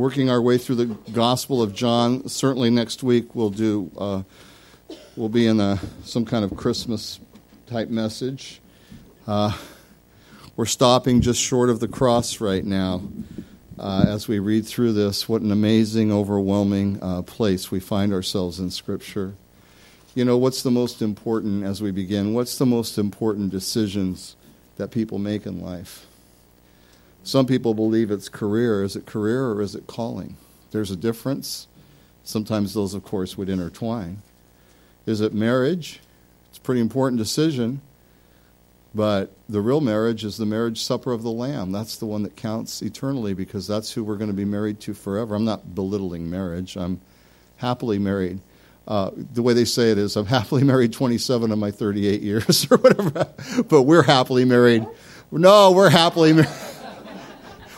working our way through the Gospel of John. Certainly next week we'll do uh, we'll be in a, some kind of Christmas type message. Uh, we're stopping just short of the cross right now uh, as we read through this. What an amazing, overwhelming uh, place we find ourselves in Scripture. You know, what's the most important as we begin? What's the most important decisions that people make in life? Some people believe it's career. Is it career or is it calling? There's a difference. Sometimes those, of course, would intertwine. Is it marriage? It's a pretty important decision. But the real marriage is the marriage supper of the Lamb. That's the one that counts eternally because that's who we're going to be married to forever. I'm not belittling marriage. I'm happily married. Uh, the way they say it is, I'm happily married 27 of my 38 years or whatever. But we're happily married. No, we're happily married.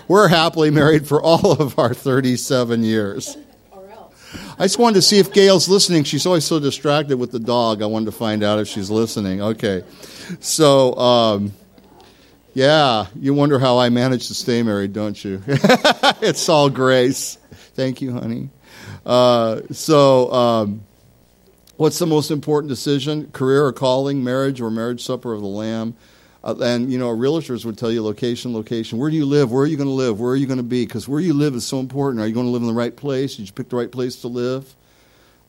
We're happily married for all of our 37 years. I just wanted to see if Gail's listening. She's always so distracted with the dog. I wanted to find out if she's listening. Okay. So, um, yeah, you wonder how I managed to stay married, don't you? it's all grace. Thank you, honey. Uh, so, um, what's the most important decision? Career or calling, marriage or marriage supper of the Lamb? Uh, and you know, realtors would tell you location, location. Where do you live? Where are you going to live? Where are you going to be? Because where you live is so important. Are you going to live in the right place? Did you pick the right place to live?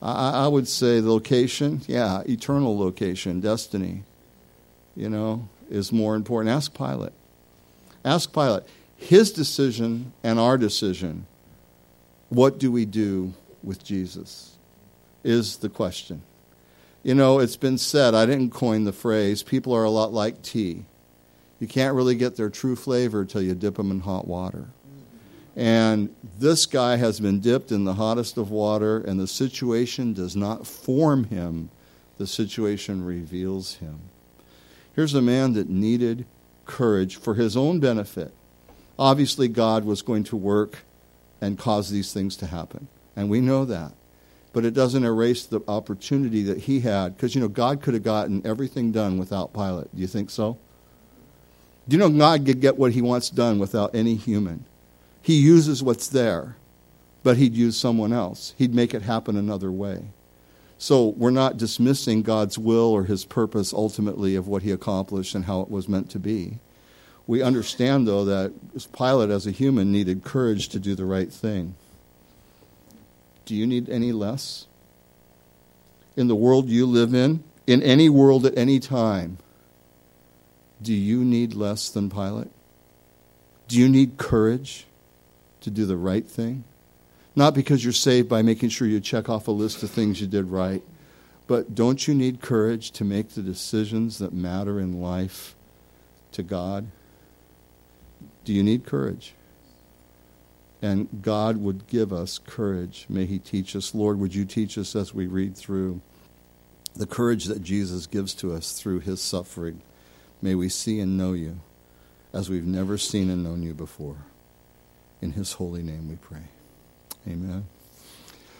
I, I would say the location, yeah, eternal location, destiny. You know, is more important. Ask Pilate. Ask Pilate. His decision and our decision. What do we do with Jesus? Is the question. You know, it's been said, I didn't coin the phrase, people are a lot like tea. You can't really get their true flavor until you dip them in hot water. And this guy has been dipped in the hottest of water, and the situation does not form him, the situation reveals him. Here's a man that needed courage for his own benefit. Obviously, God was going to work and cause these things to happen, and we know that but it doesn't erase the opportunity that he had. Because, you know, God could have gotten everything done without Pilate. Do you think so? Do you know God could get what he wants done without any human? He uses what's there, but he'd use someone else. He'd make it happen another way. So we're not dismissing God's will or his purpose ultimately of what he accomplished and how it was meant to be. We understand, though, that Pilate, as a human, needed courage to do the right thing. Do you need any less? In the world you live in, in any world at any time, do you need less than Pilate? Do you need courage to do the right thing? Not because you're saved by making sure you check off a list of things you did right, but don't you need courage to make the decisions that matter in life to God? Do you need courage? And God would give us courage. May He teach us. Lord, would you teach us as we read through the courage that Jesus gives to us through His suffering? May we see and know you as we've never seen and known you before. In His holy name we pray. Amen.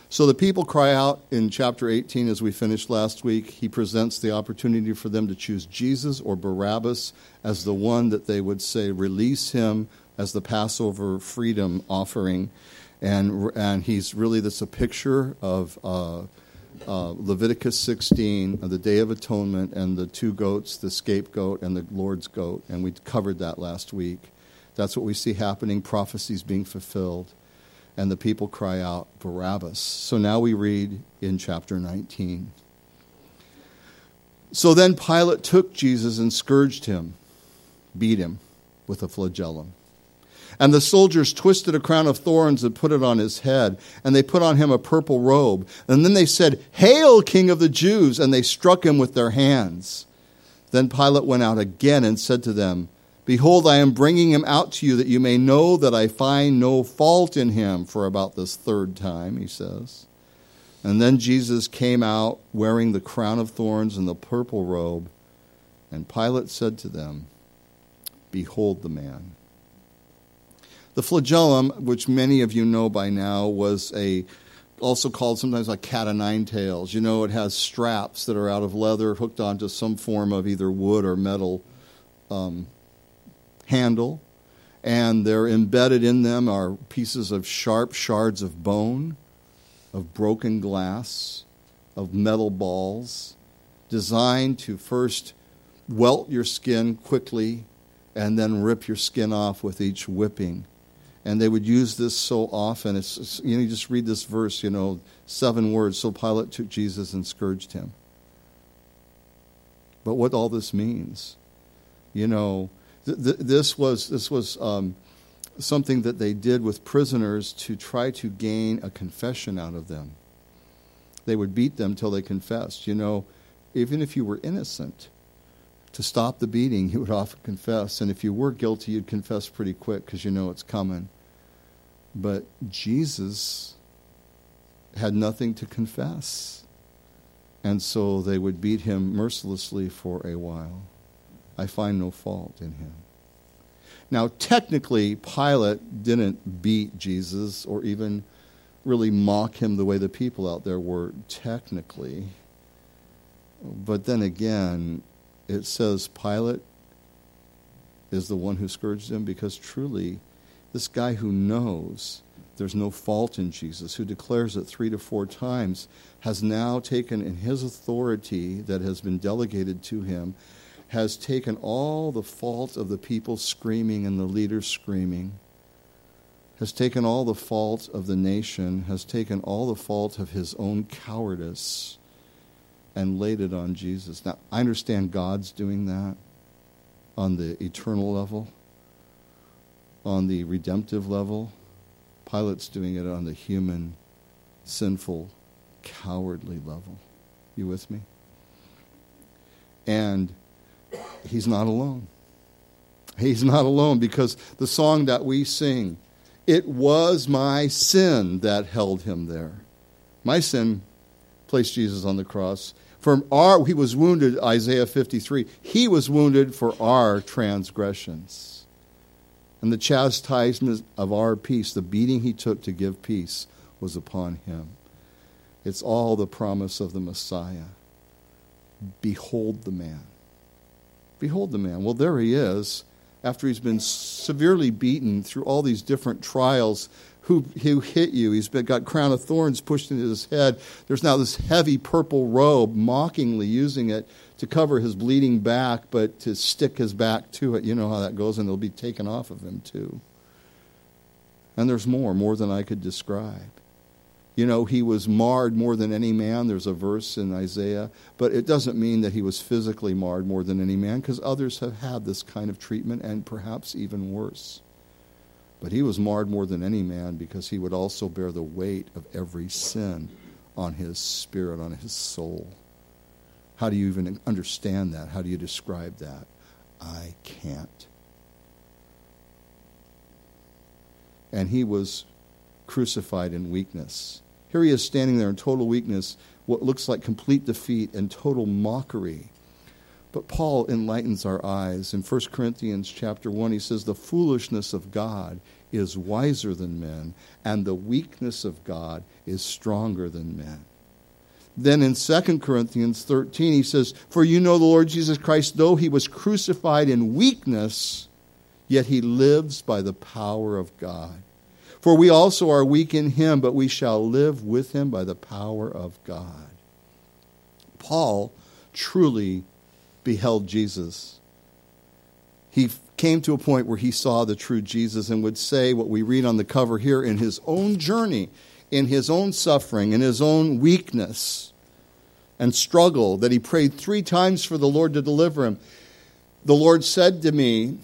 So the people cry out in chapter 18 as we finished last week. He presents the opportunity for them to choose Jesus or Barabbas as the one that they would say, release him as the Passover freedom offering. And, and he's really, that's a picture of uh, uh, Leviticus 16, of the Day of Atonement, and the two goats, the scapegoat and the Lord's goat. And we covered that last week. That's what we see happening, prophecies being fulfilled. And the people cry out, Barabbas. So now we read in chapter 19. So then Pilate took Jesus and scourged him, beat him with a flagellum. And the soldiers twisted a crown of thorns and put it on his head, and they put on him a purple robe. And then they said, Hail, King of the Jews! And they struck him with their hands. Then Pilate went out again and said to them, Behold, I am bringing him out to you that you may know that I find no fault in him, for about this third time, he says. And then Jesus came out wearing the crown of thorns and the purple robe. And Pilate said to them, Behold the man. The flagellum, which many of you know by now, was a also called sometimes like cat o' nine tails. You know, it has straps that are out of leather hooked onto some form of either wood or metal um, handle. and they're embedded in them are pieces of sharp shards of bone, of broken glass, of metal balls, designed to first welt your skin quickly and then rip your skin off with each whipping. And they would use this so often. It's, it's, you know, you just read this verse, you know, seven words. So Pilate took Jesus and scourged him. But what all this means, you know, th- th- this was this was um, something that they did with prisoners to try to gain a confession out of them. They would beat them till they confessed. You know, even if you were innocent, to stop the beating, you would often confess. And if you were guilty, you'd confess pretty quick because you know it's coming. But Jesus had nothing to confess. And so they would beat him mercilessly for a while. I find no fault in him. Now, technically, Pilate didn't beat Jesus or even really mock him the way the people out there were, technically. But then again, it says Pilate is the one who scourged him because truly, this guy who knows there's no fault in Jesus, who declares it three to four times, has now taken in his authority that has been delegated to him, has taken all the fault of the people screaming and the leaders screaming, has taken all the fault of the nation, has taken all the fault of his own cowardice and laid it on Jesus. Now, I understand God's doing that on the eternal level, on the redemptive level. Pilate's doing it on the human, sinful, cowardly level. You with me? And he's not alone. He's not alone because the song that we sing, it was my sin that held him there. My sin placed Jesus on the cross. For our, he was wounded, Isaiah 53. He was wounded for our transgressions. And the chastisement of our peace, the beating he took to give peace, was upon him. It's all the promise of the Messiah. Behold the man. Behold the man. Well, there he is, after he's been severely beaten through all these different trials who, who hit you. He's been, got crown of thorns pushed into his head. There's now this heavy purple robe, mockingly using it to cover his bleeding back, but to stick his back to it. You know how that goes, and it'll be taken off of him too. And there's more, more than I could describe. You know, he was marred more than any man. There's a verse in Isaiah. But it doesn't mean that he was physically marred more than any man, because others have had this kind of treatment and perhaps even worse. But he was marred more than any man because he would also bear the weight of every sin on his spirit, on his soul. How do you even understand that? How do you describe that? I can't. And he was crucified in weakness. Here he is standing there in total weakness, what looks like complete defeat and total mockery. But Paul enlightens our eyes. In 1 Corinthians chapter 1, he says, The foolishness of God is wiser than men, and the weakness of God is stronger than men. Then in 2 Corinthians 13, he says, For you know the Lord Jesus Christ, though he was crucified in weakness, yet he lives by the power of God. For we also are weak in him, but we shall live with him by the power of God. Paul truly beheld Jesus. He came to a point where he saw the true Jesus and would say what we read on the cover here in his own journey, in his own suffering, in his own weakness and struggle, that he prayed three times for the Lord to deliver him. The Lord said to me,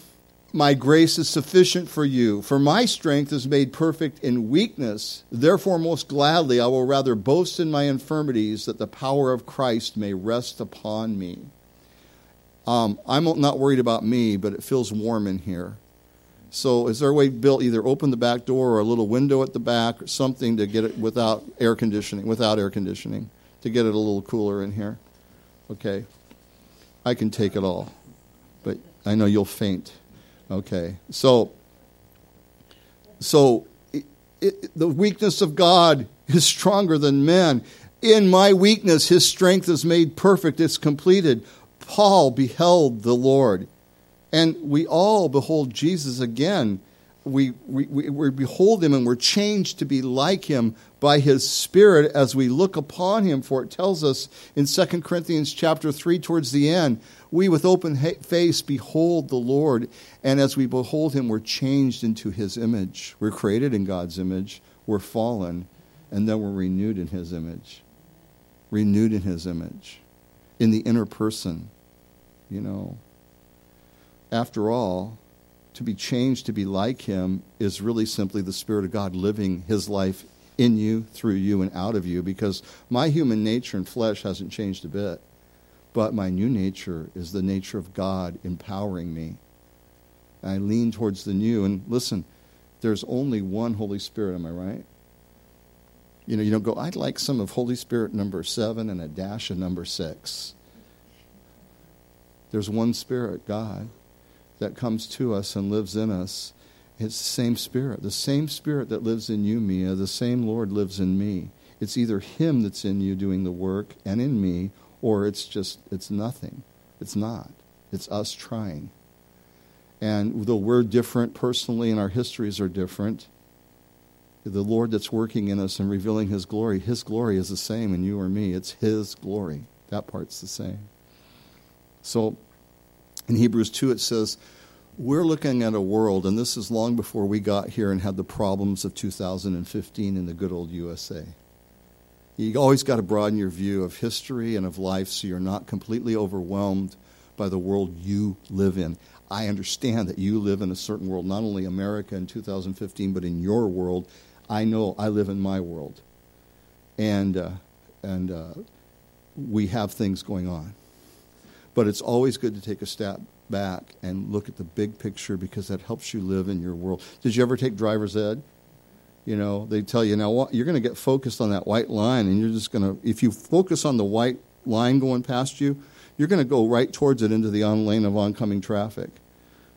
My grace is sufficient for you, for my strength is made perfect in weakness. Therefore, most gladly, I will rather boast in my infirmities, that the power of Christ may rest upon me. Um, I'm not worried about me, but it feels warm in here. So, is there a way, Bill, either open the back door or a little window at the back or something to get it without air conditioning, without air conditioning, to get it a little cooler in here? Okay. I can take it all, but I know you'll faint. Okay. So, so it, it, the weakness of God is stronger than men. In my weakness, his strength is made perfect, it's completed. Paul beheld the Lord. And we all behold Jesus again. We, we, we behold him and we're changed to be like him by his spirit as we look upon him. For it tells us in 2 corinthians chapter 3 towards the end we with open face behold the lord. And as we behold him we're changed into his image. We're created in god's image. We're fallen and then we're renewed in his image. Renewed in his image. In the inner person you know after all to be changed to be like him is really simply the Spirit of God living his life in you, through you, and out of you because my human nature and flesh hasn't changed a bit. But my new nature is the nature of God empowering me. I lean towards the new. And listen, there's only one Holy Spirit, am I right? You know, you don't go, I'd like some of Holy Spirit number seven and a dash of number six. There's one Spirit, God that comes to us and lives in us. It's the same Spirit. The same Spirit that lives in you, Mia, the same Lord lives in me. It's either Him that's in you doing the work and in me, or it's just, it's nothing. It's not. It's us trying. And though we're different personally and our histories are different, the Lord that's working in us and revealing His glory, His glory is the same in you or me. It's His glory. That part's the same. So in Hebrews 2, it says, We're looking at a world, and this is long before we got here and had the problems of 2015 in the good old USA. You always got to broaden your view of history and of life so you're not completely overwhelmed by the world you live in. I understand that you live in a certain world, not only America in 2015, but in your world. I know I live in my world. And, uh, and uh, we have things going on. But it's always good to take a step back and look at the big picture because that helps you live in your world. Did you ever take driver's ed? You know, they tell you now you're going to get focused on that white line, and you're just going to, if you focus on the white line going past you, you're going to go right towards it into the on lane of oncoming traffic.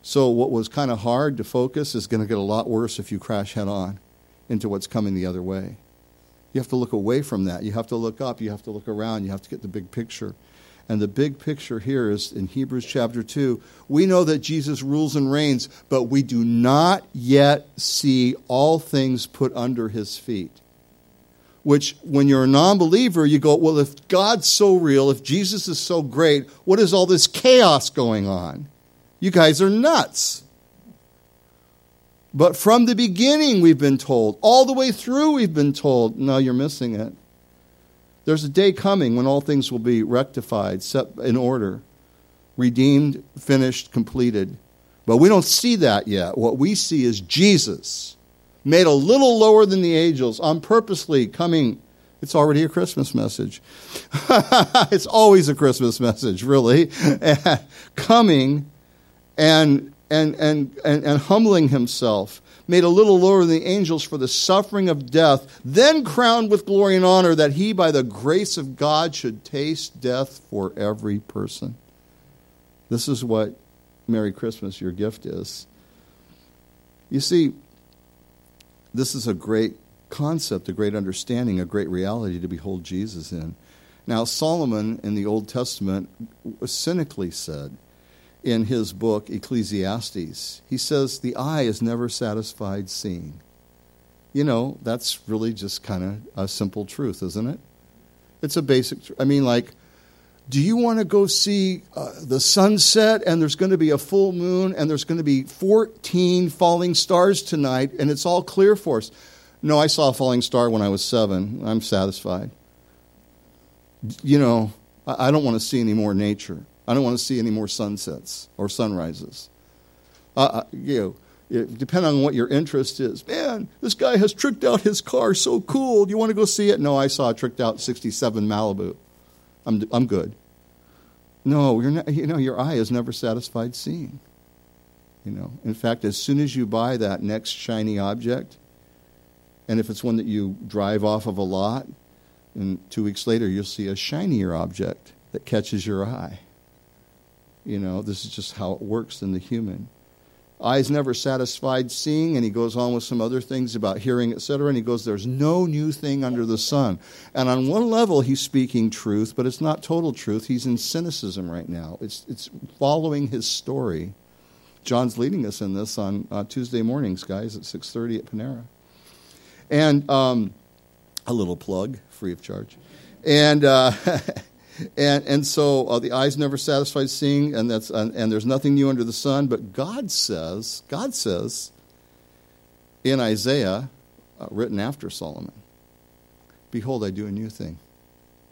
So, what was kind of hard to focus is going to get a lot worse if you crash head on into what's coming the other way. You have to look away from that. You have to look up. You have to look around. You have to get the big picture. And the big picture here is in Hebrews chapter 2. We know that Jesus rules and reigns, but we do not yet see all things put under his feet. Which, when you're a non believer, you go, well, if God's so real, if Jesus is so great, what is all this chaos going on? You guys are nuts. But from the beginning, we've been told, all the way through, we've been told, no, you're missing it. There's a day coming when all things will be rectified, set in order, redeemed, finished, completed. But we don't see that yet. What we see is Jesus, made a little lower than the angels, on purposely coming. It's already a Christmas message. it's always a Christmas message, really. coming and, and, and, and, and humbling himself made a little lower than the angels for the suffering of death, then crowned with glory and honor, that he, by the grace of God, should taste death for every person. This is what Merry Christmas, your gift is. You see, this is a great concept, a great understanding, a great reality to behold Jesus in. Now, Solomon in the Old Testament cynically said, in his book, Ecclesiastes. He says, The eye is never satisfied seeing. You know, that's really just kind of a simple truth, isn't it? It's a basic, I mean, like, do you want to go see uh, the sunset and there's going to be a full moon and there's going to be 14 falling stars tonight and it's all clear for us? No, I saw a falling star when I was seven. I'm satisfied. You know, I don't want to see any more nature. I don't want to see any more sunsets or sunrises. Uh, you know, depending on what your interest is. Man, this guy has tricked out his car. So cool. Do you want to go see it? No, I saw a tricked out 67 Malibu. I'm, I'm good. No, you're not, you know, your eye is never satisfied seeing. You know, in fact, as soon as you buy that next shiny object, and if it's one that you drive off of a lot, and two weeks later you'll see a shinier object that catches your eye. You know, this is just how it works in the human. Eyes never satisfied seeing, and he goes on with some other things about hearing, etc. And he goes, There's no new thing under the sun. And on one level, he's speaking truth, but it's not total truth. He's in cynicism right now. It's, it's following his story. John's leading us in this on uh, Tuesday mornings, guys, at 6.30 at Panera. And um, a little plug, free of charge. And... Uh, and and so uh, the eyes never satisfied seeing, and that's and, and there's nothing new under the sun. But God says, God says, in Isaiah, uh, written after Solomon, "Behold, I do a new thing.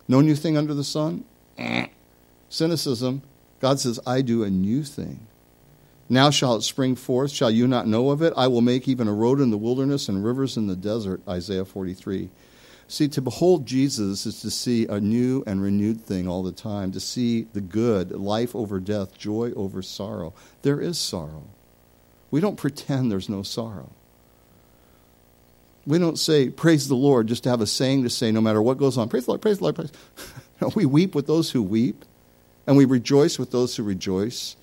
No new thing under the sun." Cynicism. God says, "I do a new thing. Now shall it spring forth. Shall you not know of it? I will make even a road in the wilderness and rivers in the desert." Isaiah 43. See, to behold Jesus is to see a new and renewed thing all the time, to see the good, life over death, joy over sorrow. There is sorrow. We don't pretend there's no sorrow. We don't say, praise the Lord, just to have a saying to say no matter what goes on. Praise the Lord, praise the Lord, praise. no, we weep with those who weep, and we rejoice with those who rejoice.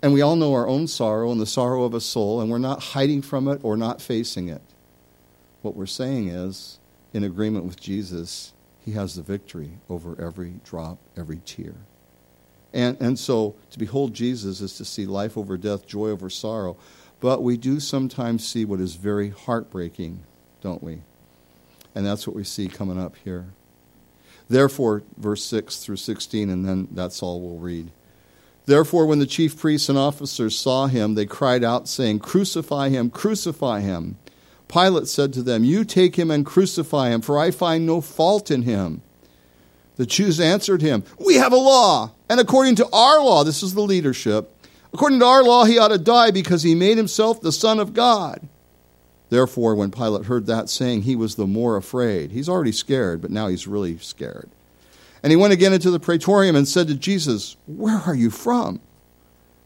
And we all know our own sorrow and the sorrow of a soul, and we're not hiding from it or not facing it. What we're saying is, in agreement with Jesus, he has the victory over every drop, every tear. And, and so to behold Jesus is to see life over death, joy over sorrow. But we do sometimes see what is very heartbreaking, don't we? And that's what we see coming up here. Therefore, verse 6 through 16, and then that's all we'll read. Therefore, when the chief priests and officers saw him, they cried out, saying, Crucify him, crucify him. Pilate said to them, You take him and crucify him, for I find no fault in him. The Jews answered him, We have a law, and according to our law, this is the leadership, according to our law, he ought to die because he made himself the Son of God. Therefore, when Pilate heard that saying, he was the more afraid. He's already scared, but now he's really scared. And he went again into the praetorium and said to Jesus, Where are you from?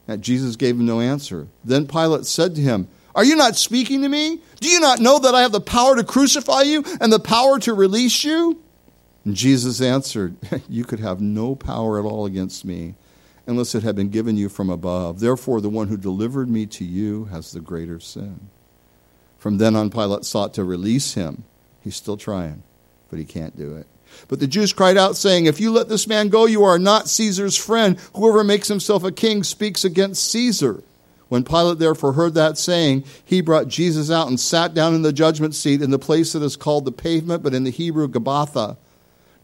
And Jesus gave him no answer. Then Pilate said to him, are you not speaking to me? Do you not know that I have the power to crucify you and the power to release you? And Jesus answered, You could have no power at all against me unless it had been given you from above. Therefore, the one who delivered me to you has the greater sin. From then on, Pilate sought to release him. He's still trying, but he can't do it. But the Jews cried out, saying, If you let this man go, you are not Caesar's friend. Whoever makes himself a king speaks against Caesar. When Pilate therefore heard that saying, he brought Jesus out and sat down in the judgment seat in the place that is called the pavement, but in the Hebrew, Gabbatha.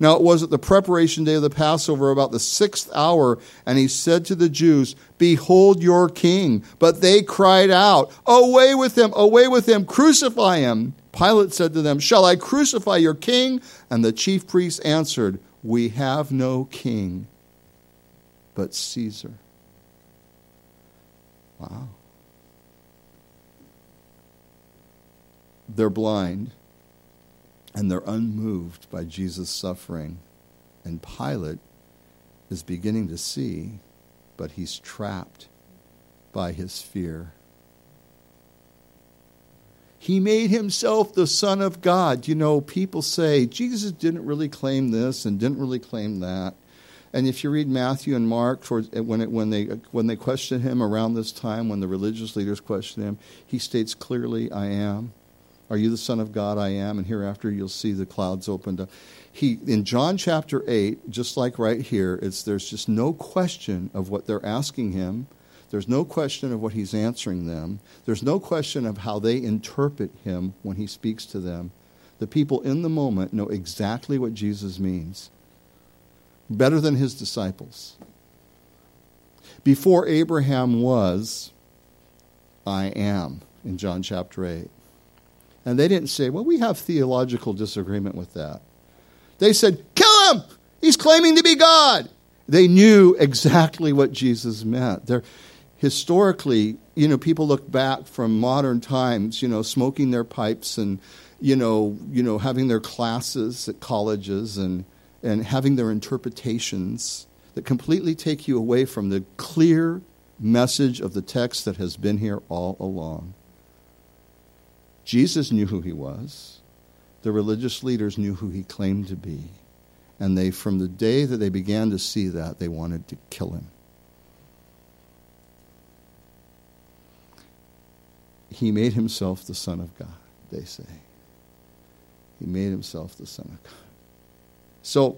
Now it was at the preparation day of the Passover, about the sixth hour, and he said to the Jews, Behold your king. But they cried out, Away with him, away with him, crucify him. Pilate said to them, Shall I crucify your king? And the chief priests answered, We have no king but Caesar. Wow. They're blind and they're unmoved by Jesus' suffering. And Pilate is beginning to see, but he's trapped by his fear. He made himself the Son of God. You know, people say Jesus didn't really claim this and didn't really claim that. And if you read Matthew and Mark, towards, eh, when, it, when, they, when they question him around this time, when the religious leaders question him, he states clearly, I am. Are you the Son of God? I am. And hereafter you'll see the clouds opened up. He, in John chapter 8, just like right here, it's, there's just no question of what they're asking him. There's no question of what he's answering them. There's no question of how they interpret him when he speaks to them. The people in the moment know exactly what Jesus means better than his disciples. Before Abraham was, I am, in John chapter 8. And they didn't say, well, we have theological disagreement with that. They said, kill him! He's claiming to be God. They knew exactly what Jesus meant. They're, historically, you know, people look back from modern times, you know, smoking their pipes and, you know, you know, having their classes at colleges and and having their interpretations that completely take you away from the clear message of the text that has been here all along. Jesus knew who he was. The religious leaders knew who he claimed to be. And they, from the day that they began to see that, they wanted to kill him. He made himself the Son of God, they say. He made himself the Son of God. So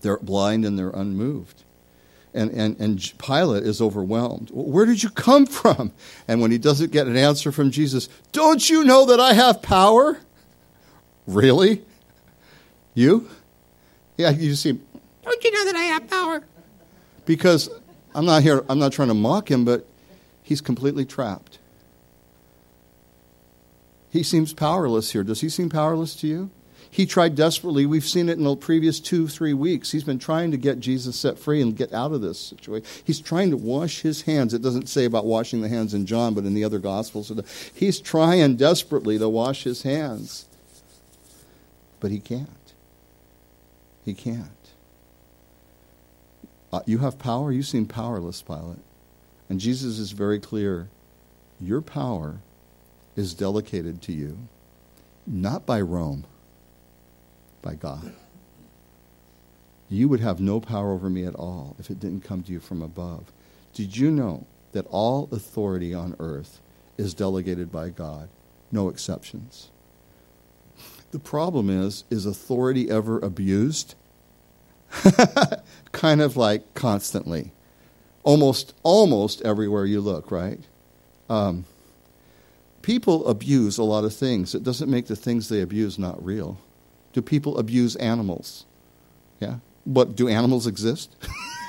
they're blind and they're unmoved. And, and, and Pilate is overwhelmed. Where did you come from? And when he doesn't get an answer from Jesus, don't you know that I have power? Really? You? Yeah, you see, don't you know that I have power? Because I'm not here, I'm not trying to mock him, but he's completely trapped. He seems powerless here. Does he seem powerless to you? He tried desperately. We've seen it in the previous two, three weeks. He's been trying to get Jesus set free and get out of this situation. He's trying to wash his hands. It doesn't say about washing the hands in John, but in the other Gospels. He's trying desperately to wash his hands. But he can't. He can't. Uh, you have power. You seem powerless, Pilate. And Jesus is very clear. Your power is delegated to you, not by Rome by God. You would have no power over me at all if it didn't come to you from above. Did you know that all authority on earth is delegated by God? No exceptions. The problem is, is authority ever abused? kind of like constantly. Almost, almost everywhere you look, right? Um, people abuse a lot of things. It doesn't make the things they abuse not real. Do people abuse animals? Yeah. But do animals exist?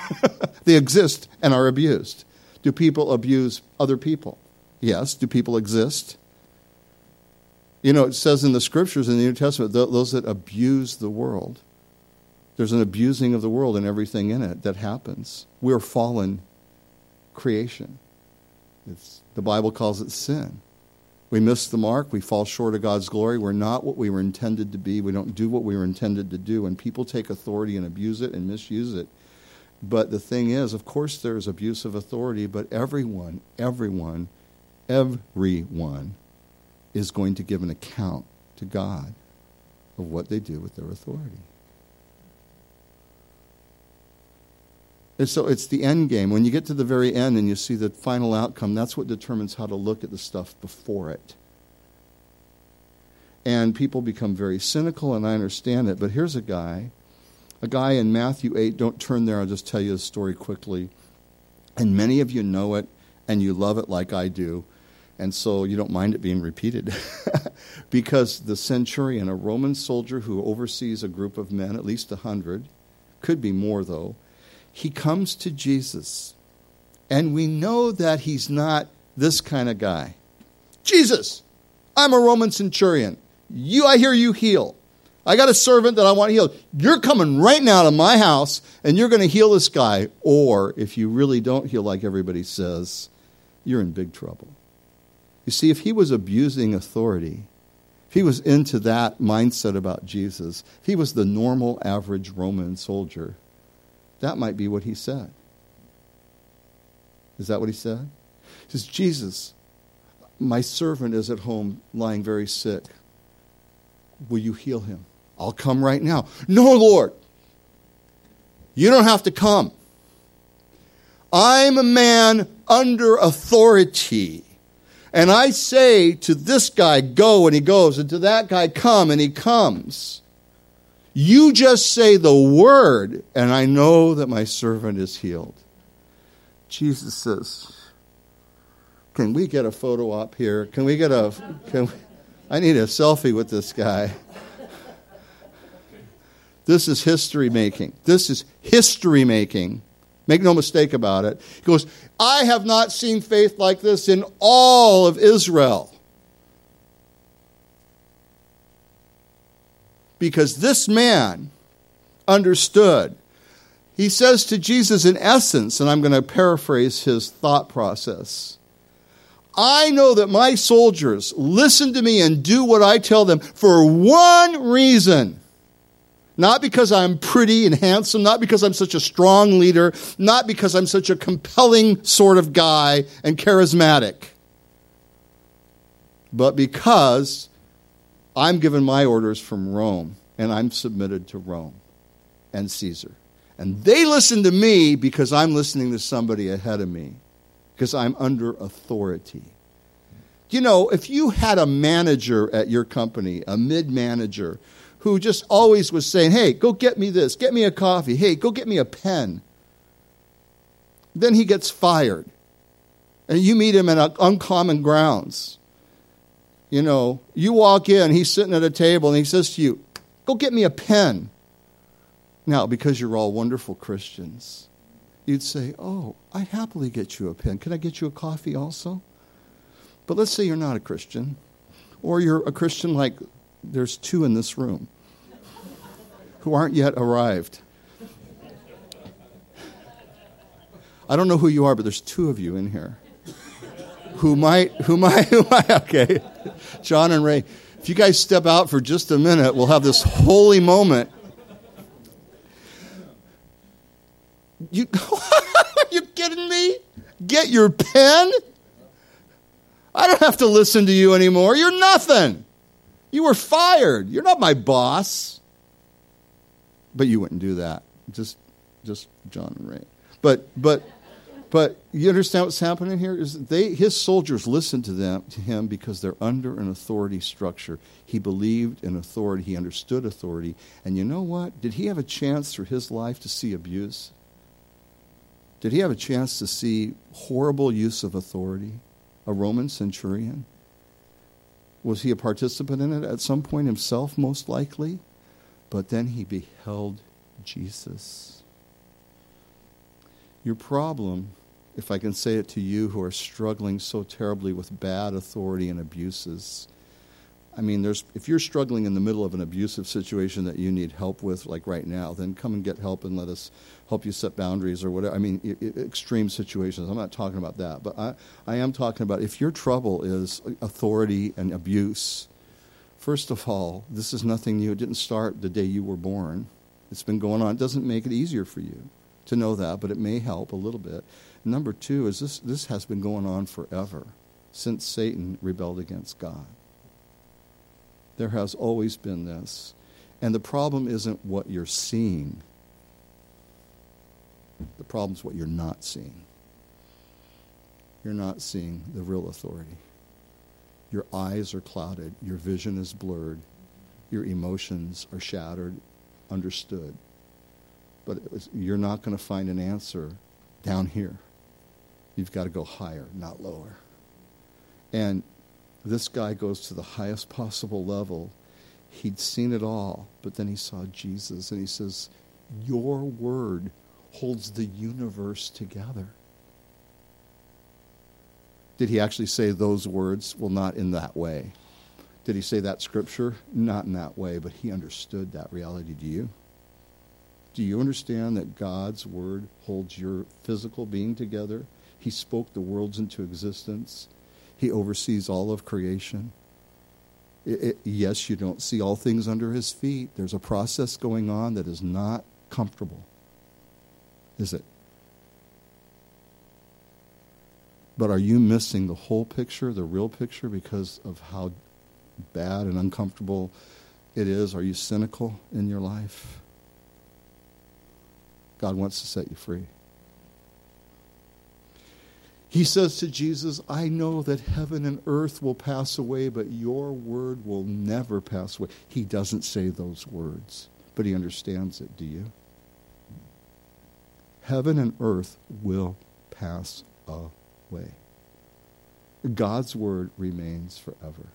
they exist and are abused. Do people abuse other people? Yes. Do people exist? You know, it says in the scriptures in the New Testament, those that abuse the world, there's an abusing of the world and everything in it that happens. We're fallen creation. It's, the Bible calls it sin. We miss the mark. We fall short of God's glory. We're not what we were intended to be. We don't do what we were intended to do. And people take authority and abuse it and misuse it. But the thing is, of course, there's abuse of authority, but everyone, everyone, everyone is going to give an account to God of what they do with their authority. And so it's the end game. When you get to the very end and you see the final outcome, that's what determines how to look at the stuff before it. And people become very cynical, and I understand it. But here's a guy, a guy in Matthew 8. Don't turn there, I'll just tell you the story quickly. And many of you know it, and you love it like I do. And so you don't mind it being repeated. because the centurion, a Roman soldier who oversees a group of men, at least a hundred, could be more though, he comes to Jesus. And we know that he's not this kind of guy. Jesus, I'm a Roman centurion. You, I hear you heal. I got a servant that I want healed. You're coming right now to my house and you're going to heal this guy. Or if you really don't heal like everybody says, you're in big trouble. You see, if he was abusing authority, if he was into that mindset about Jesus, if he was the normal, average Roman soldier, that might be what he said. Is that what he said? He says, Jesus, my servant is at home lying very sick. Will you heal him? I'll come right now. No, Lord. You don't have to come. I'm a man under authority. And I say to this guy, go, and he goes, and to that guy, come, and he comes. You just say the word, and I know that my servant is healed. Jesus says, Can we get a photo op here? Can we get a. Can we, I need a selfie with this guy. This is history making. This is history making. Make no mistake about it. He goes, I have not seen faith like this in all of Israel. Because this man understood. He says to Jesus, in essence, and I'm going to paraphrase his thought process I know that my soldiers listen to me and do what I tell them for one reason. Not because I'm pretty and handsome, not because I'm such a strong leader, not because I'm such a compelling sort of guy and charismatic, but because I'm given my orders from Rome, and I'm submitted to Rome and Caesar. And they listen to me because I'm listening to somebody ahead of me, because I'm under authority. You know, if you had a manager at your company, a mid manager, who just always was saying, hey, go get me this, get me a coffee, hey, go get me a pen. then he gets fired. And you meet him at uh, uncommon grounds. You know, you walk in, he's sitting at a table, and he says to you, Go get me a pen. Now, because you're all wonderful Christians, you'd say, Oh, I'd happily get you a pen. Can I get you a coffee also? But let's say you're not a Christian, or you're a Christian like there's two in this room who aren't yet arrived. I don't know who you are, but there's two of you in here who might, who might, who might, okay. John and Ray, if you guys step out for just a minute, we'll have this holy moment. You, are you kidding me? Get your pen? I don't have to listen to you anymore. You're nothing. You were fired. You're not my boss. But you wouldn't do that. Just just John and Ray. But but but you understand what's happening here is they his soldiers listened to them to him because they're under an authority structure. He believed in authority, he understood authority. And you know what? Did he have a chance through his life to see abuse? Did he have a chance to see horrible use of authority? A Roman centurion? Was he a participant in it at some point himself, most likely? But then he beheld Jesus. Your problem, if I can say it to you who are struggling so terribly with bad authority and abuses, I mean, there's, if you're struggling in the middle of an abusive situation that you need help with, like right now, then come and get help and let us help you set boundaries or whatever. I mean, extreme situations. I'm not talking about that. But I, I am talking about if your trouble is authority and abuse, first of all, this is nothing new. It didn't start the day you were born, it's been going on. It doesn't make it easier for you to know that, but it may help a little bit. Number two is this, this has been going on forever since Satan rebelled against God. There has always been this. And the problem isn't what you're seeing, the problem is what you're not seeing. You're not seeing the real authority. Your eyes are clouded, your vision is blurred, your emotions are shattered, understood. But was, you're not going to find an answer down here. You've got to go higher, not lower. And this guy goes to the highest possible level. He'd seen it all, but then he saw Jesus and he says, Your word holds the universe together. Did he actually say those words? Well, not in that way. Did he say that scripture? Not in that way, but he understood that reality. Do you? Do you understand that God's word holds your physical being together? He spoke the worlds into existence. He oversees all of creation. It, it, yes, you don't see all things under his feet. There's a process going on that is not comfortable. Is it? But are you missing the whole picture, the real picture, because of how bad and uncomfortable it is? Are you cynical in your life? God wants to set you free. He says to Jesus, I know that heaven and earth will pass away, but your word will never pass away. He doesn't say those words, but he understands it. Do you? Heaven and earth will pass away. God's word remains forever.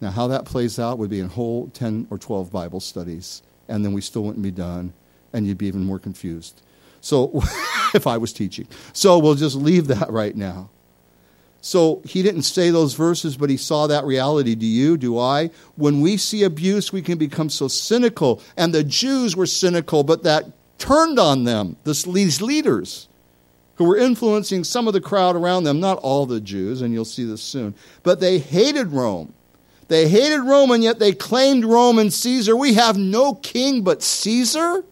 Now, how that plays out would be in whole 10 or 12 Bible studies, and then we still wouldn't be done, and you'd be even more confused. So, if I was teaching. So, we'll just leave that right now. So, he didn't say those verses, but he saw that reality. Do you? Do I? When we see abuse, we can become so cynical. And the Jews were cynical, but that turned on them, these leaders who were influencing some of the crowd around them, not all the Jews, and you'll see this soon. But they hated Rome. They hated Rome, and yet they claimed Rome and Caesar. We have no king but Caesar?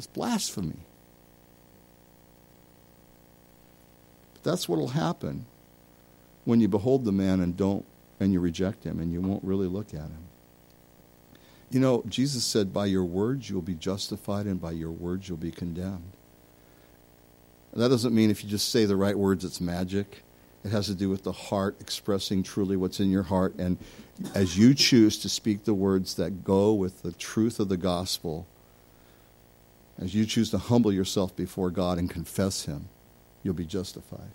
It's blasphemy. But that's what will happen when you behold the man and don't and you reject him and you won't really look at him. You know, Jesus said, By your words you'll be justified, and by your words you'll be condemned. That doesn't mean if you just say the right words, it's magic. It has to do with the heart expressing truly what's in your heart. And as you choose to speak the words that go with the truth of the gospel, As you choose to humble yourself before God and confess Him, you'll be justified.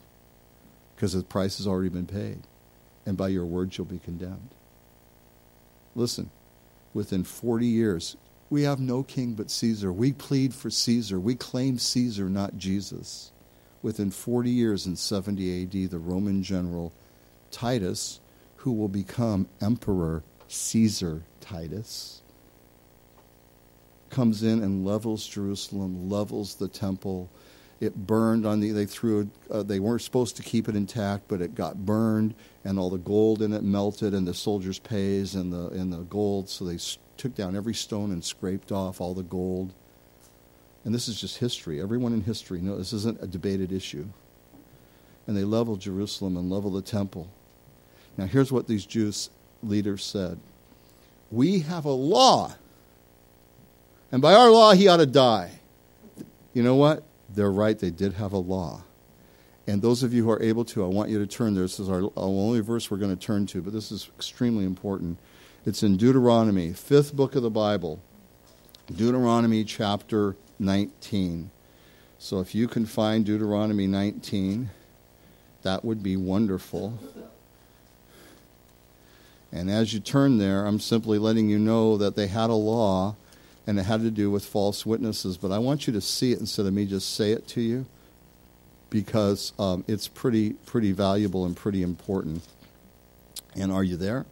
Because the price has already been paid. And by your words, you'll be condemned. Listen, within 40 years, we have no king but Caesar. We plead for Caesar. We claim Caesar, not Jesus. Within 40 years in 70 AD, the Roman general Titus, who will become Emperor Caesar Titus, comes in and levels Jerusalem, levels the temple. It burned on the. They threw. Uh, they weren't supposed to keep it intact, but it got burned, and all the gold in it melted, and the soldiers' pays and the and the gold. So they took down every stone and scraped off all the gold. And this is just history. Everyone in history knows this isn't a debated issue. And they leveled Jerusalem and leveled the temple. Now, here's what these Jews leaders said We have a law. And by our law, he ought to die. You know what? They're right. They did have a law. And those of you who are able to, I want you to turn there. This is our only verse we're going to turn to, but this is extremely important. It's in Deuteronomy, fifth book of the Bible, Deuteronomy chapter 19. So if you can find Deuteronomy 19, that would be wonderful. And as you turn there, I'm simply letting you know that they had a law and it had to do with false witnesses. But I want you to see it instead of me just say it to you because um, it's pretty, pretty valuable and pretty important. And are you there?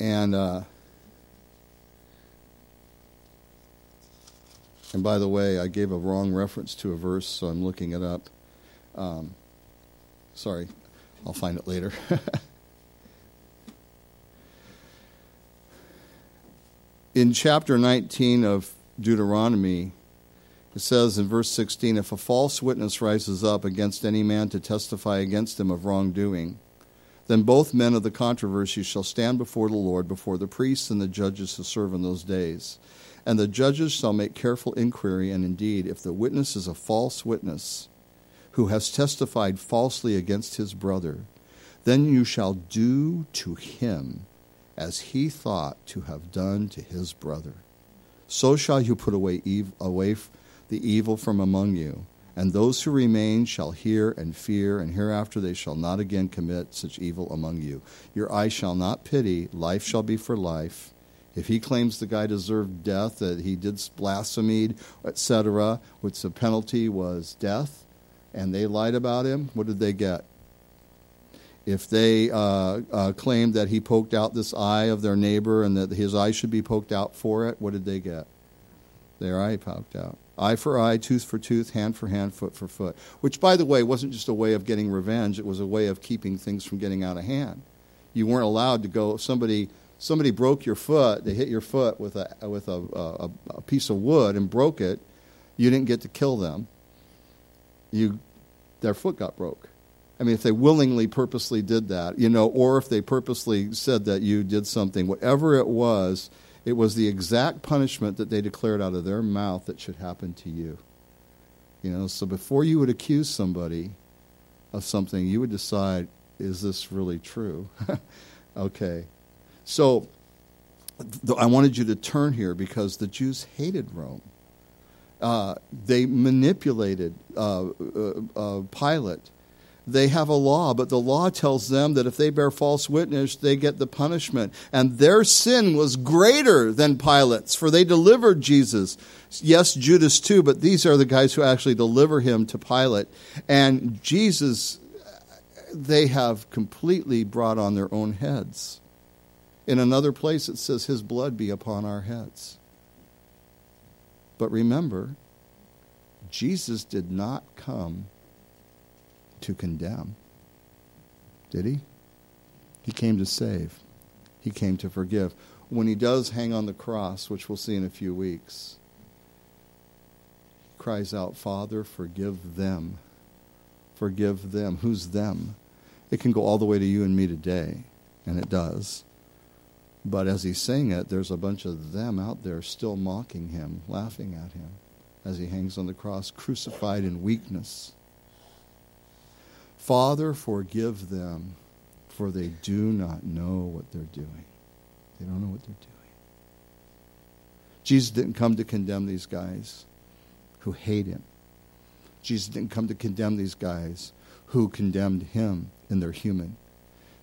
And uh, and by the way, I gave a wrong reference to a verse, so I'm looking it up. Um, sorry, I'll find it later. in chapter 19 of Deuteronomy, it says in verse 16 If a false witness rises up against any man to testify against him of wrongdoing, then both men of the controversy shall stand before the Lord, before the priests and the judges who serve in those days. And the judges shall make careful inquiry, and indeed, if the witness is a false witness, who has testified falsely against his brother, then you shall do to him as he thought to have done to his brother. So shall you put away, away the evil from among you and those who remain shall hear and fear, and hereafter they shall not again commit such evil among you. Your eye shall not pity, life shall be for life. If he claims the guy deserved death, that he did blaspheme, etc., which the penalty was death, and they lied about him, what did they get? If they uh, uh, claimed that he poked out this eye of their neighbor and that his eye should be poked out for it, what did they get? Their eye poked out. Eye for eye, tooth for tooth, hand for hand, foot for foot. Which, by the way, wasn't just a way of getting revenge, it was a way of keeping things from getting out of hand. You weren't allowed to go, somebody, somebody broke your foot, they hit your foot with, a, with a, a, a piece of wood and broke it, you didn't get to kill them. You, their foot got broke. I mean, if they willingly, purposely did that, you know, or if they purposely said that you did something, whatever it was, it was the exact punishment that they declared out of their mouth that should happen to you. You know, so before you would accuse somebody of something, you would decide, is this really true? okay. So th- I wanted you to turn here because the Jews hated Rome. Uh, they manipulated uh, uh, uh Pilate they have a law, but the law tells them that if they bear false witness, they get the punishment. And their sin was greater than Pilate's, for they delivered Jesus. Yes, Judas too, but these are the guys who actually deliver him to Pilate. And Jesus, they have completely brought on their own heads. In another place, it says, His blood be upon our heads. But remember, Jesus did not come to condemn. Did he? He came to save. He came to forgive. When he does hang on the cross, which we'll see in a few weeks, he cries out, Father, forgive them. Forgive them. Who's them? It can go all the way to you and me today, and it does. But as he's saying it, there's a bunch of them out there still mocking him, laughing at him as he hangs on the cross, crucified in weakness. Father, forgive them, for they do not know what they're doing. They don't know what they're doing. Jesus didn't come to condemn these guys who hate him. Jesus didn't come to condemn these guys who condemned him and they're human.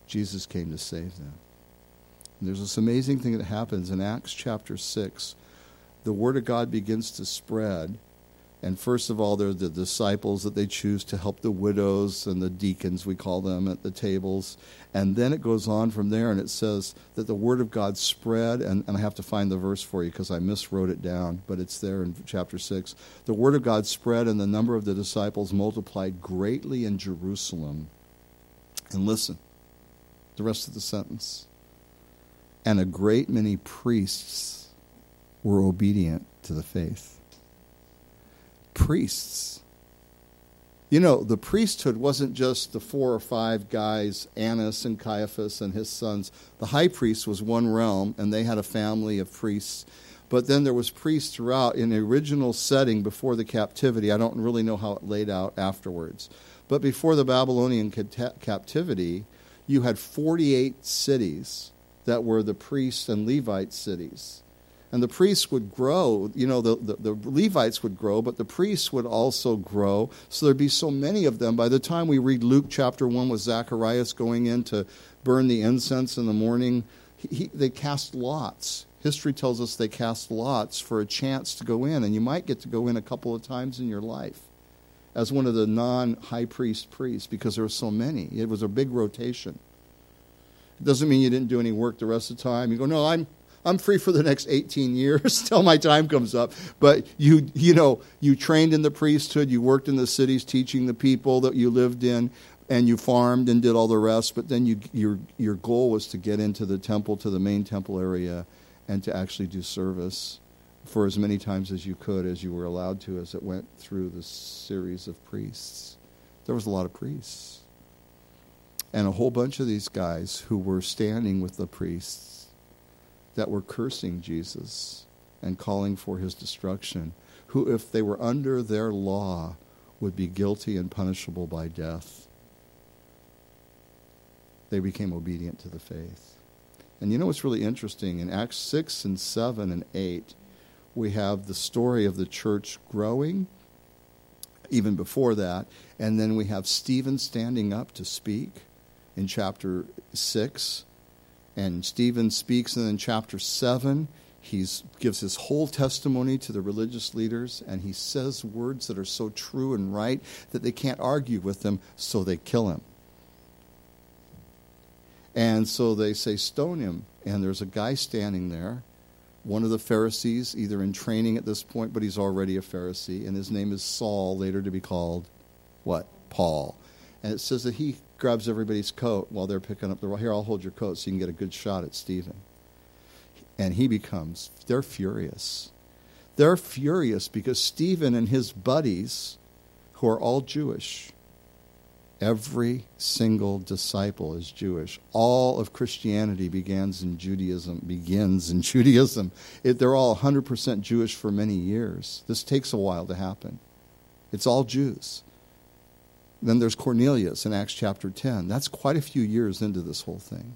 Jesus came to save them. And there's this amazing thing that happens in Acts chapter 6. The Word of God begins to spread and first of all, they're the disciples that they choose to help the widows and the deacons, we call them, at the tables. And then it goes on from there, and it says that the word of God spread. And, and I have to find the verse for you because I miswrote it down, but it's there in chapter 6. The word of God spread, and the number of the disciples multiplied greatly in Jerusalem. And listen, the rest of the sentence. And a great many priests were obedient to the faith priests. You know, the priesthood wasn't just the four or five guys, Annas and Caiaphas and his sons. The high priest was one realm, and they had a family of priests. But then there was priests throughout in the original setting before the captivity. I don't really know how it laid out afterwards. But before the Babylonian captivity, you had 48 cities that were the priests and Levite cities and the priests would grow. You know, the, the, the, Levites would grow, but the priests would also grow. So there'd be so many of them. By the time we read Luke chapter 1 with Zacharias going in to burn the incense in the morning, he, they cast lots. History tells us they cast lots for a chance to go in, and you might get to go in a couple of times in your life as one of the non high priest priests because there were so many. It was a big rotation. It doesn't mean you didn't do any work the rest of the time. You go, no, I'm I'm free for the next 18 years till my time comes up. But you, you know, you trained in the priesthood, you worked in the cities teaching the people that you lived in, and you farmed and did all the rest. But then you, your, your goal was to get into the temple, to the main temple area, and to actually do service for as many times as you could, as you were allowed to, as it went through the series of priests. There was a lot of priests. And a whole bunch of these guys who were standing with the priests that were cursing Jesus and calling for his destruction, who, if they were under their law, would be guilty and punishable by death. They became obedient to the faith. And you know what's really interesting? In Acts 6 and 7 and 8, we have the story of the church growing, even before that. And then we have Stephen standing up to speak in chapter 6 and Stephen speaks, and in chapter 7, he gives his whole testimony to the religious leaders, and he says words that are so true and right that they can't argue with him, so they kill him. And so they say, Stone him. And there's a guy standing there, one of the Pharisees, either in training at this point, but he's already a Pharisee, and his name is Saul, later to be called what? Paul. And it says that he grabs everybody's coat while they're picking up the roll. here i'll hold your coat so you can get a good shot at stephen and he becomes they're furious. They're furious because stephen and his buddies who are all jewish every single disciple is jewish. All of christianity begins in judaism begins in judaism. It, they're all 100% jewish for many years. This takes a while to happen. It's all jews then there's Cornelius in Acts chapter 10. That's quite a few years into this whole thing.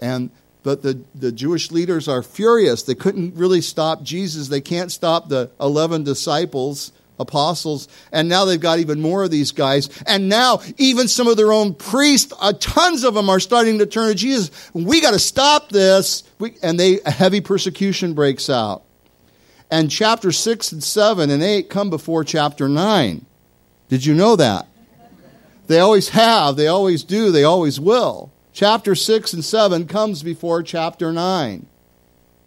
And but the, the Jewish leaders are furious. They couldn't really stop Jesus. They can't stop the 11 disciples, apostles. And now they've got even more of these guys. And now even some of their own priests, uh, tons of them are starting to turn to Jesus. We got to stop this. We, and they, a heavy persecution breaks out. And chapter 6 and 7 and 8 come before chapter 9. Did you know that? They always have, they always do, they always will. Chapter 6 and 7 comes before chapter 9.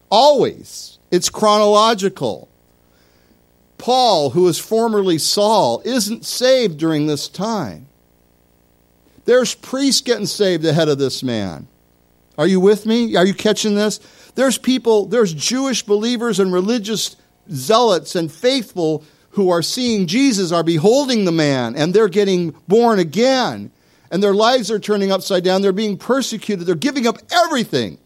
Always. It's chronological. Paul, who was formerly Saul, isn't saved during this time. There's priests getting saved ahead of this man. Are you with me? Are you catching this? There's people, there's Jewish believers and religious zealots and faithful who are seeing Jesus are beholding the man and they're getting born again and their lives are turning upside down. They're being persecuted. They're giving up everything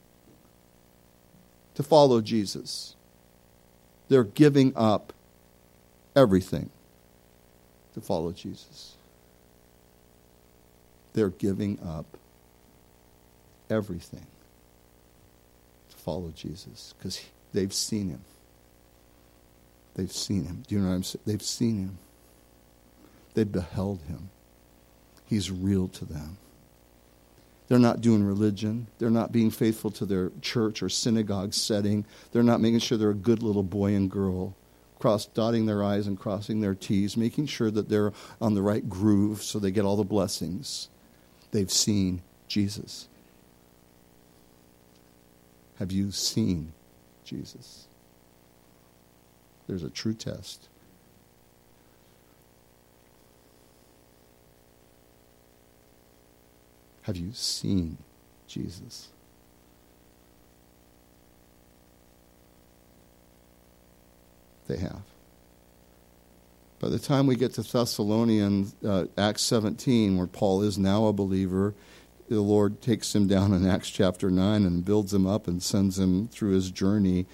to follow Jesus. They're giving up everything to follow Jesus. They're giving up everything to follow Jesus because they've seen him. They've seen him. Do you know what I'm saying? They've seen him. They've beheld him. He's real to them. They're not doing religion. They're not being faithful to their church or synagogue setting. They're not making sure they're a good little boy and girl, cross dotting their I's and crossing their T's, making sure that they're on the right groove so they get all the blessings. They've seen Jesus. Have you seen Jesus? There's a true test. Have you seen Jesus? They have. By the time we get to Thessalonians, uh, Acts 17, where Paul is now a believer, the Lord takes him down in Acts chapter 9 and builds him up and sends him through his journey.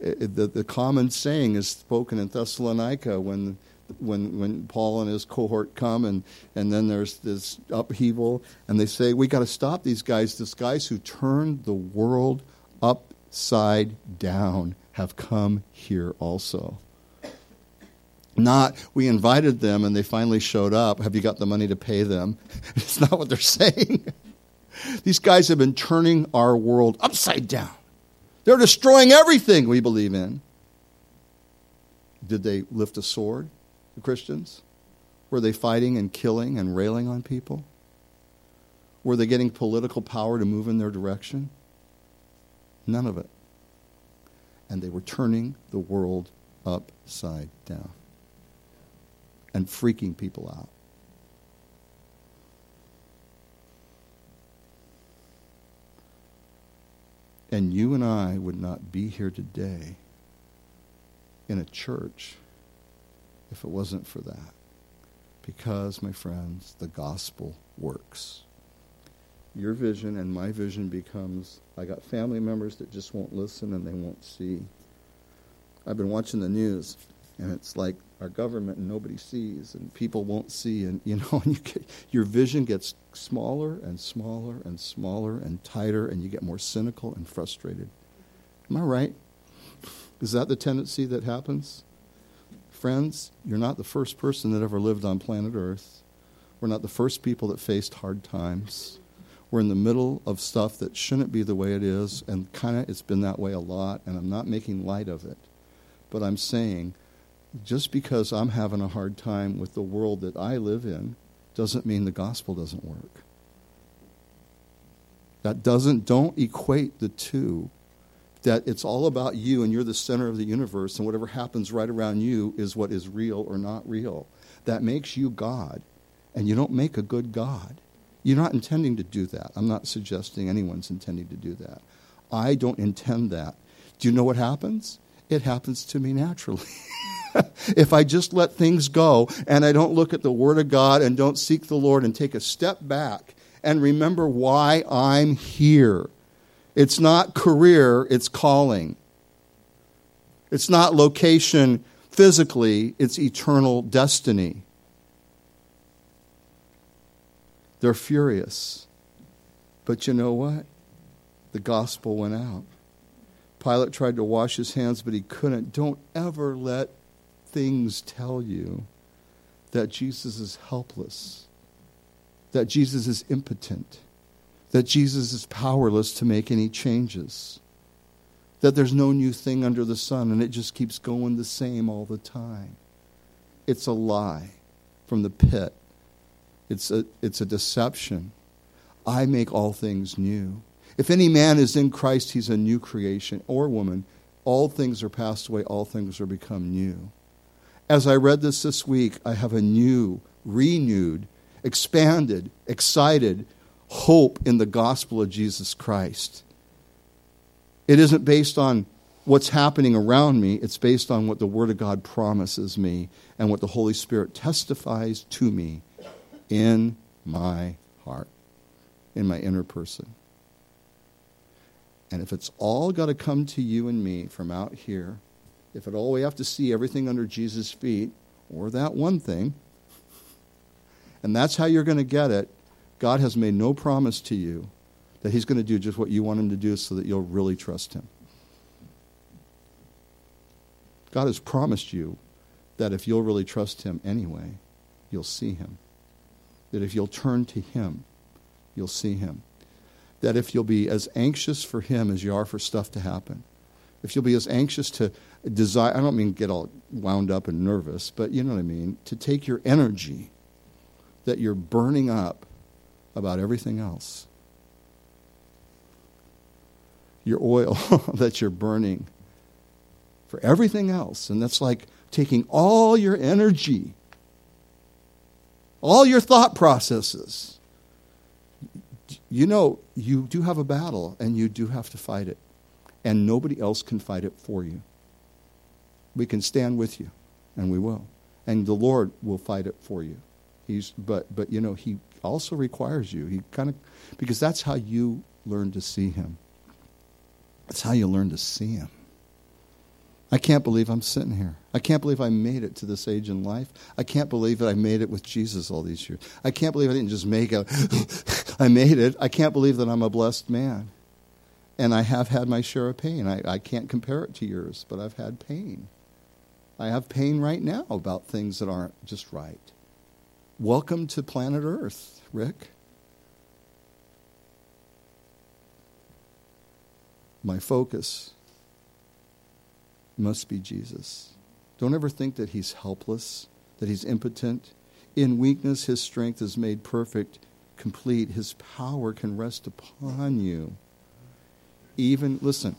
The, the common saying is spoken in Thessalonica when when when Paul and his cohort come and and then there's this upheaval and they say we got to stop these guys. These guys who turned the world upside down have come here also. Not we invited them and they finally showed up. Have you got the money to pay them? It's not what they're saying. These guys have been turning our world upside down they're destroying everything we believe in did they lift a sword the Christians? Were they fighting and killing and railing on people? Were they getting political power to move in their direction? None of it. And they were turning the world upside down and freaking people out. And you and I would not be here today in a church if it wasn't for that. Because, my friends, the gospel works. Your vision and my vision becomes I got family members that just won't listen and they won't see. I've been watching the news and it's like our government and nobody sees and people won't see and you know and you get, your vision gets smaller and smaller and smaller and tighter and you get more cynical and frustrated am i right is that the tendency that happens friends, you're not the first person that ever lived on planet Earth. We're not the first people that faced hard times. We're in the middle of stuff that shouldn't be the way it is, and kind of it's been that way a lot, and I'm not making light of it. But I'm saying, just because I'm having a hard time with the world that I live in doesn't mean the gospel doesn't work. That doesn't, don't equate the two that it's all about you and you're the center of the universe, and whatever happens right around you is what is real or not real. That makes you God, and you don't make a good God. You're not intending to do that. I'm not suggesting anyone's intending to do that. I don't intend that. Do you know what happens? It happens to me naturally. if I just let things go and I don't look at the Word of God and don't seek the Lord and take a step back and remember why I'm here it's not career, it's calling. It's not location physically, it's eternal destiny. They're furious. But you know what? The gospel went out. Pilate tried to wash his hands, but he couldn't. Don't ever let things tell you that Jesus is helpless, that Jesus is impotent that Jesus is powerless to make any changes, that there's no new thing under the sun and it just keeps going the same all the time. It's a lie from the pit, it's a, it's a deception. I make all things new. If any man is in Christ, he's a new creation, or woman. All things are passed away, all things are become new. As I read this this week, I have a new, renewed, expanded, excited, hope in the gospel of Jesus Christ. It isn't based on what's happening around me, it's based on what the Word of God promises me and what the Holy Spirit testifies to me in my heart, in my inner person. And if it's all got to come to you and me from out here, if at all we have to see everything under Jesus' feet, or that one thing, and that's how you're going to get it, God has made no promise to you that He's going to do just what you want Him to do so that you'll really trust Him. God has promised you that if you'll really trust Him anyway, you'll see Him. That if you'll turn to Him, you'll see Him. That if you'll be as anxious for Him as you are for stuff to happen, if you'll be as anxious to desire, I don't mean get all wound up and nervous, but you know what I mean, to take your energy that you're burning up about everything else, your oil that you're burning for everything else, and that's like taking all your energy, all your thought processes. You know, you do have a battle and you do have to fight it, and nobody else can fight it for you. We can stand with you, and we will. And the Lord will fight it for you. He's, but, but, you know, He also requires you. He kind of, because that's how you learn to see Him. That's how you learn to see Him. I can't believe I'm sitting here. I can't believe I made it to this age in life. I can't believe that I made it with Jesus all these years. I can't believe I didn't just make it. I made it. I can't believe that I'm a blessed man. And I have had my share of pain. I, I can't compare it to yours, but I've had pain. I have pain right now about things that aren't just right. Welcome to planet Earth, Rick. My focus must be Jesus. Don't ever think that he's helpless, that he's impotent. In weakness, his strength is made perfect, complete. His power can rest upon you. Even, listen,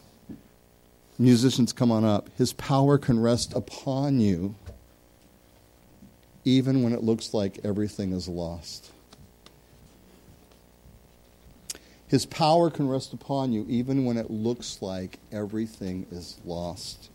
musicians, come on up. His power can rest upon you, even when it looks like everything is lost. His power can rest upon you even when it looks like everything is lost.